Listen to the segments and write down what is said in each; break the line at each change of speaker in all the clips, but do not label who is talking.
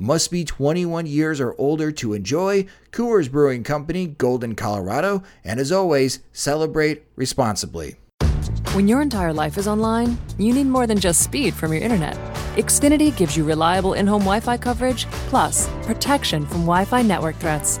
Must be 21 years or older to enjoy. Coors Brewing Company, Golden, Colorado. And as always, celebrate responsibly.
When your entire life is online, you need more than just speed from your internet. Xfinity gives you reliable in home Wi Fi coverage, plus protection from Wi Fi network threats.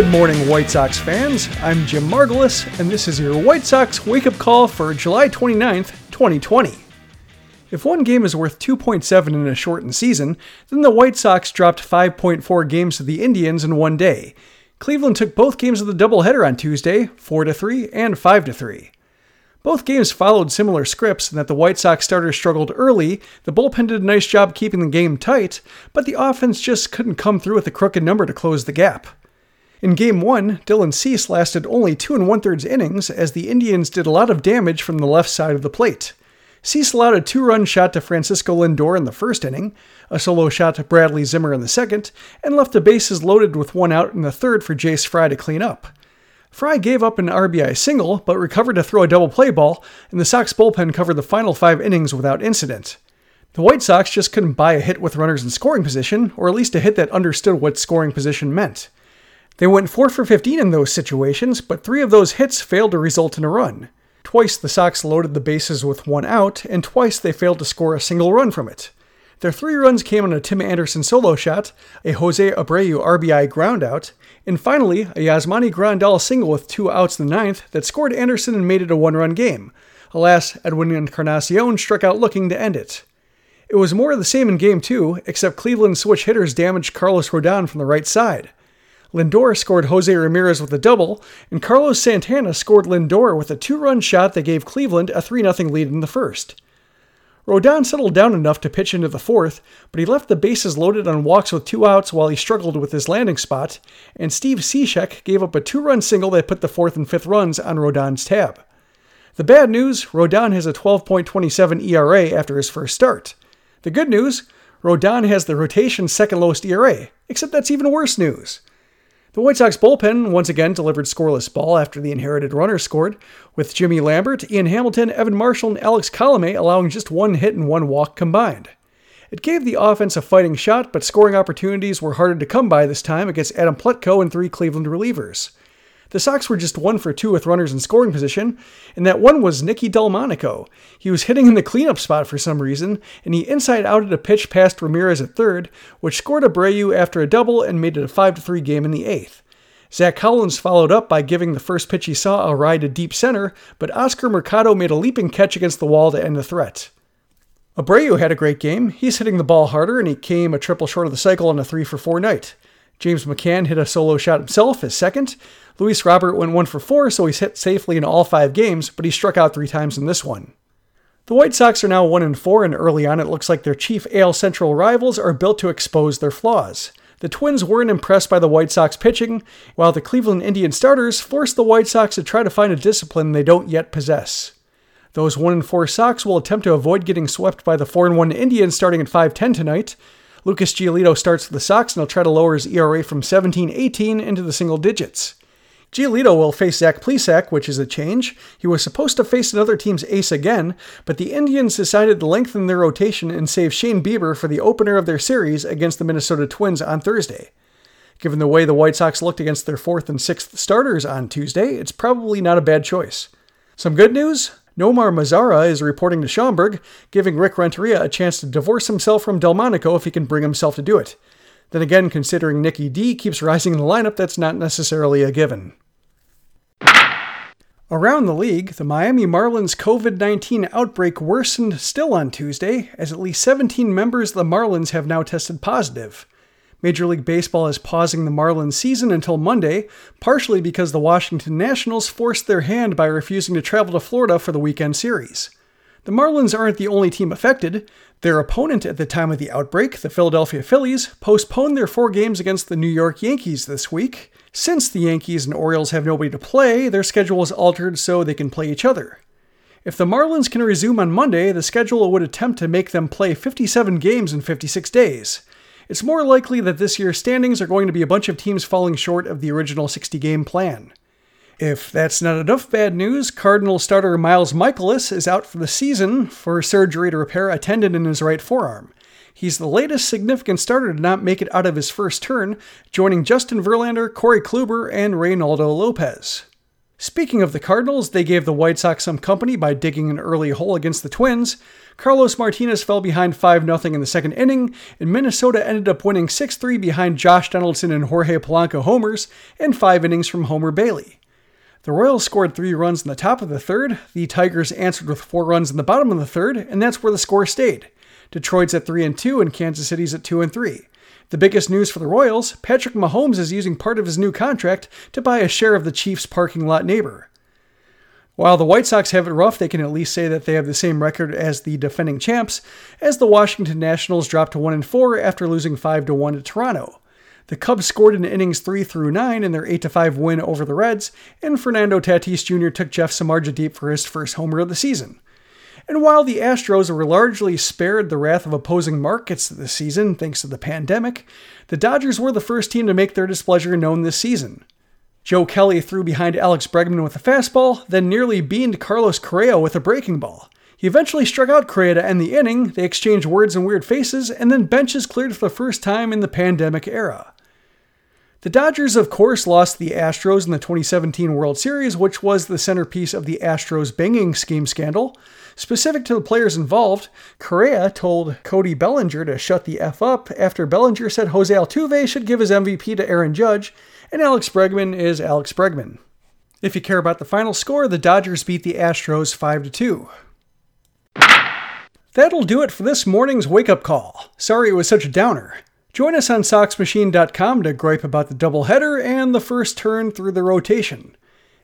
Good morning, White Sox fans. I'm Jim Margalus, and this is your White Sox wake up call for July 29th, 2020. If one game is worth 2.7 in a shortened season, then the White Sox dropped 5.4 games to the Indians in one day. Cleveland took both games of the doubleheader on Tuesday, 4 3 and 5 3. Both games followed similar scripts in that the White Sox starters struggled early, the bullpen did a nice job keeping the game tight, but the offense just couldn't come through with a crooked number to close the gap. In Game 1, Dylan Cease lasted only two and one thirds innings as the Indians did a lot of damage from the left side of the plate. Cease allowed a two run shot to Francisco Lindor in the first inning, a solo shot to Bradley Zimmer in the second, and left the bases loaded with one out in the third for Jace Fry to clean up. Fry gave up an RBI single, but recovered to throw a double play ball, and the Sox bullpen covered the final five innings without incident. The White Sox just couldn't buy a hit with runners in scoring position, or at least a hit that understood what scoring position meant. They went 4 for 15 in those situations, but three of those hits failed to result in a run. Twice the Sox loaded the bases with one out, and twice they failed to score a single run from it. Their three runs came on a Tim Anderson solo shot, a Jose Abreu RBI groundout, and finally a Yasmani Grandal single with two outs in the ninth that scored Anderson and made it a one run game. Alas, Edwin Encarnacion struck out looking to end it. It was more of the same in Game 2, except Cleveland's switch hitters damaged Carlos Rodon from the right side. Lindor scored Jose Ramirez with a double, and Carlos Santana scored Lindor with a two run shot that gave Cleveland a 3 0 lead in the first. Rodon settled down enough to pitch into the fourth, but he left the bases loaded on walks with two outs while he struggled with his landing spot, and Steve Cishek gave up a two run single that put the fourth and fifth runs on Rodon's tab. The bad news Rodon has a 12.27 ERA after his first start. The good news Rodon has the rotation's second lowest ERA, except that's even worse news. The White Sox bullpen once again delivered scoreless ball after the inherited runner scored, with Jimmy Lambert, Ian Hamilton, Evan Marshall, and Alex Colome allowing just one hit and one walk combined. It gave the offense a fighting shot, but scoring opportunities were harder to come by this time against Adam Plutko and three Cleveland relievers. The Sox were just one for two with runners in scoring position, and that one was Nicky Delmonico. He was hitting in the cleanup spot for some reason, and he inside outed a pitch past Ramirez at third, which scored Abreu after a double and made it a 5 3 game in the eighth. Zach Collins followed up by giving the first pitch he saw a ride to deep center, but Oscar Mercado made a leaping catch against the wall to end the threat. Abreu had a great game. He's hitting the ball harder, and he came a triple short of the cycle on a 3 for 4 night. James McCann hit a solo shot himself, his second. Luis Robert went one for four, so he's hit safely in all five games, but he struck out three times in this one. The White Sox are now 1 and 4, and early on it looks like their chief AL Central rivals are built to expose their flaws. The Twins weren't impressed by the White Sox pitching, while the Cleveland Indian starters forced the White Sox to try to find a discipline they don't yet possess. Those 1 and 4 Sox will attempt to avoid getting swept by the 4 and 1 Indians starting at 5:10 tonight. Lucas Giolito starts for the Sox and he'll try to lower his ERA from 17-18 into the single digits. Giolito will face Zach Plesac, which is a change. He was supposed to face another team's ace again, but the Indians decided to lengthen their rotation and save Shane Bieber for the opener of their series against the Minnesota Twins on Thursday. Given the way the White Sox looked against their fourth and sixth starters on Tuesday, it's probably not a bad choice. Some good news Nomar Mazara is reporting to Schaumburg, giving Rick Renteria a chance to divorce himself from Delmonico if he can bring himself to do it. Then again, considering Nicky D keeps rising in the lineup, that's not necessarily a given. Around the league, the Miami Marlins COVID 19 outbreak worsened still on Tuesday, as at least 17 members of the Marlins have now tested positive. Major League Baseball is pausing the Marlins season until Monday, partially because the Washington Nationals forced their hand by refusing to travel to Florida for the weekend series. The Marlins aren't the only team affected. Their opponent at the time of the outbreak, the Philadelphia Phillies, postponed their four games against the New York Yankees this week. Since the Yankees and Orioles have nobody to play, their schedule is altered so they can play each other. If the Marlins can resume on Monday, the schedule would attempt to make them play 57 games in 56 days. It's more likely that this year's standings are going to be a bunch of teams falling short of the original 60 game plan. If that's not enough bad news, Cardinal starter Miles Mikolas is out for the season for surgery to repair a tendon in his right forearm. He's the latest significant starter to not make it out of his first turn, joining Justin Verlander, Corey Kluber, and Reynaldo Lopez. Speaking of the Cardinals, they gave the White Sox some company by digging an early hole against the Twins. Carlos Martinez fell behind 5 0 in the second inning, and Minnesota ended up winning 6 3 behind Josh Donaldson and Jorge Polanco homers and 5 innings from Homer Bailey. The Royals scored three runs in the top of the third. The Tigers answered with four runs in the bottom of the third, and that's where the score stayed. Detroit's at three and two, and Kansas City's at two and three. The biggest news for the Royals: Patrick Mahomes is using part of his new contract to buy a share of the Chiefs' parking lot neighbor. While the White Sox have it rough, they can at least say that they have the same record as the defending champs, as the Washington Nationals dropped to 1 and 4 after losing 5 to 1 to Toronto. The Cubs scored in innings 3 through 9 in their 8 5 win over the Reds, and Fernando Tatis Jr. took Jeff Samardzija deep for his first homer of the season. And while the Astros were largely spared the wrath of opposing markets this season thanks to the pandemic, the Dodgers were the first team to make their displeasure known this season. Joe Kelly threw behind Alex Bregman with a fastball, then nearly beamed Carlos Correa with a breaking ball. He eventually struck out Correa to end the inning, they exchanged words and weird faces, and then benches cleared for the first time in the pandemic era. The Dodgers, of course, lost the Astros in the 2017 World Series, which was the centerpiece of the Astros banging scheme scandal. Specific to the players involved, Correa told Cody Bellinger to shut the F up after Bellinger said Jose Altuve should give his MVP to Aaron Judge, and Alex Bregman is Alex Bregman. If you care about the final score, the Dodgers beat the Astros 5 2. That'll do it for this morning's wake up call. Sorry it was such a downer. Join us on SoxMachine.com to gripe about the doubleheader and the first turn through the rotation.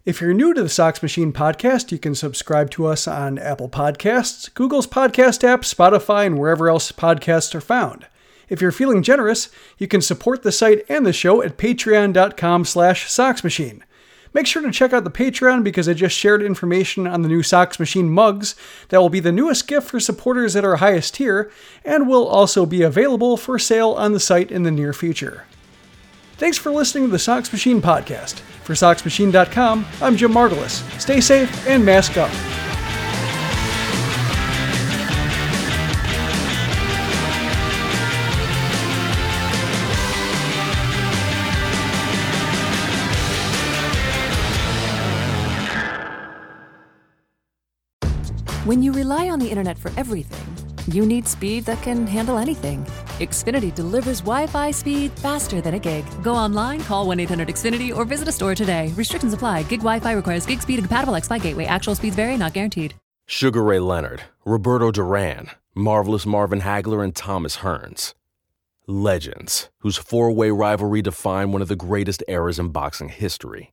If you're new to the Sox Machine podcast, you can subscribe to us on Apple Podcasts, Google's podcast app, Spotify, and wherever else podcasts are found. If you're feeling generous, you can support the site and the show at patreon.com slash soxmachine. Make sure to check out the Patreon because I just shared information on the new Sox Machine mugs that will be the newest gift for supporters at our highest tier and will also be available for sale on the site in the near future. Thanks for listening to the Sox Machine podcast. For SoxMachine.com, I'm Jim Margalus. Stay safe and mask up.
When you rely on the internet for everything, you need speed that can handle anything. Xfinity delivers Wi Fi speed faster than a gig. Go online, call 1 800 Xfinity, or visit a store today. Restrictions apply. Gig Wi Fi requires gig speed and compatible X Fi gateway. Actual speeds vary, not guaranteed.
Sugar Ray Leonard, Roberto Duran, Marvelous Marvin Hagler, and Thomas Hearns. Legends, whose four way rivalry defined one of the greatest eras in boxing history.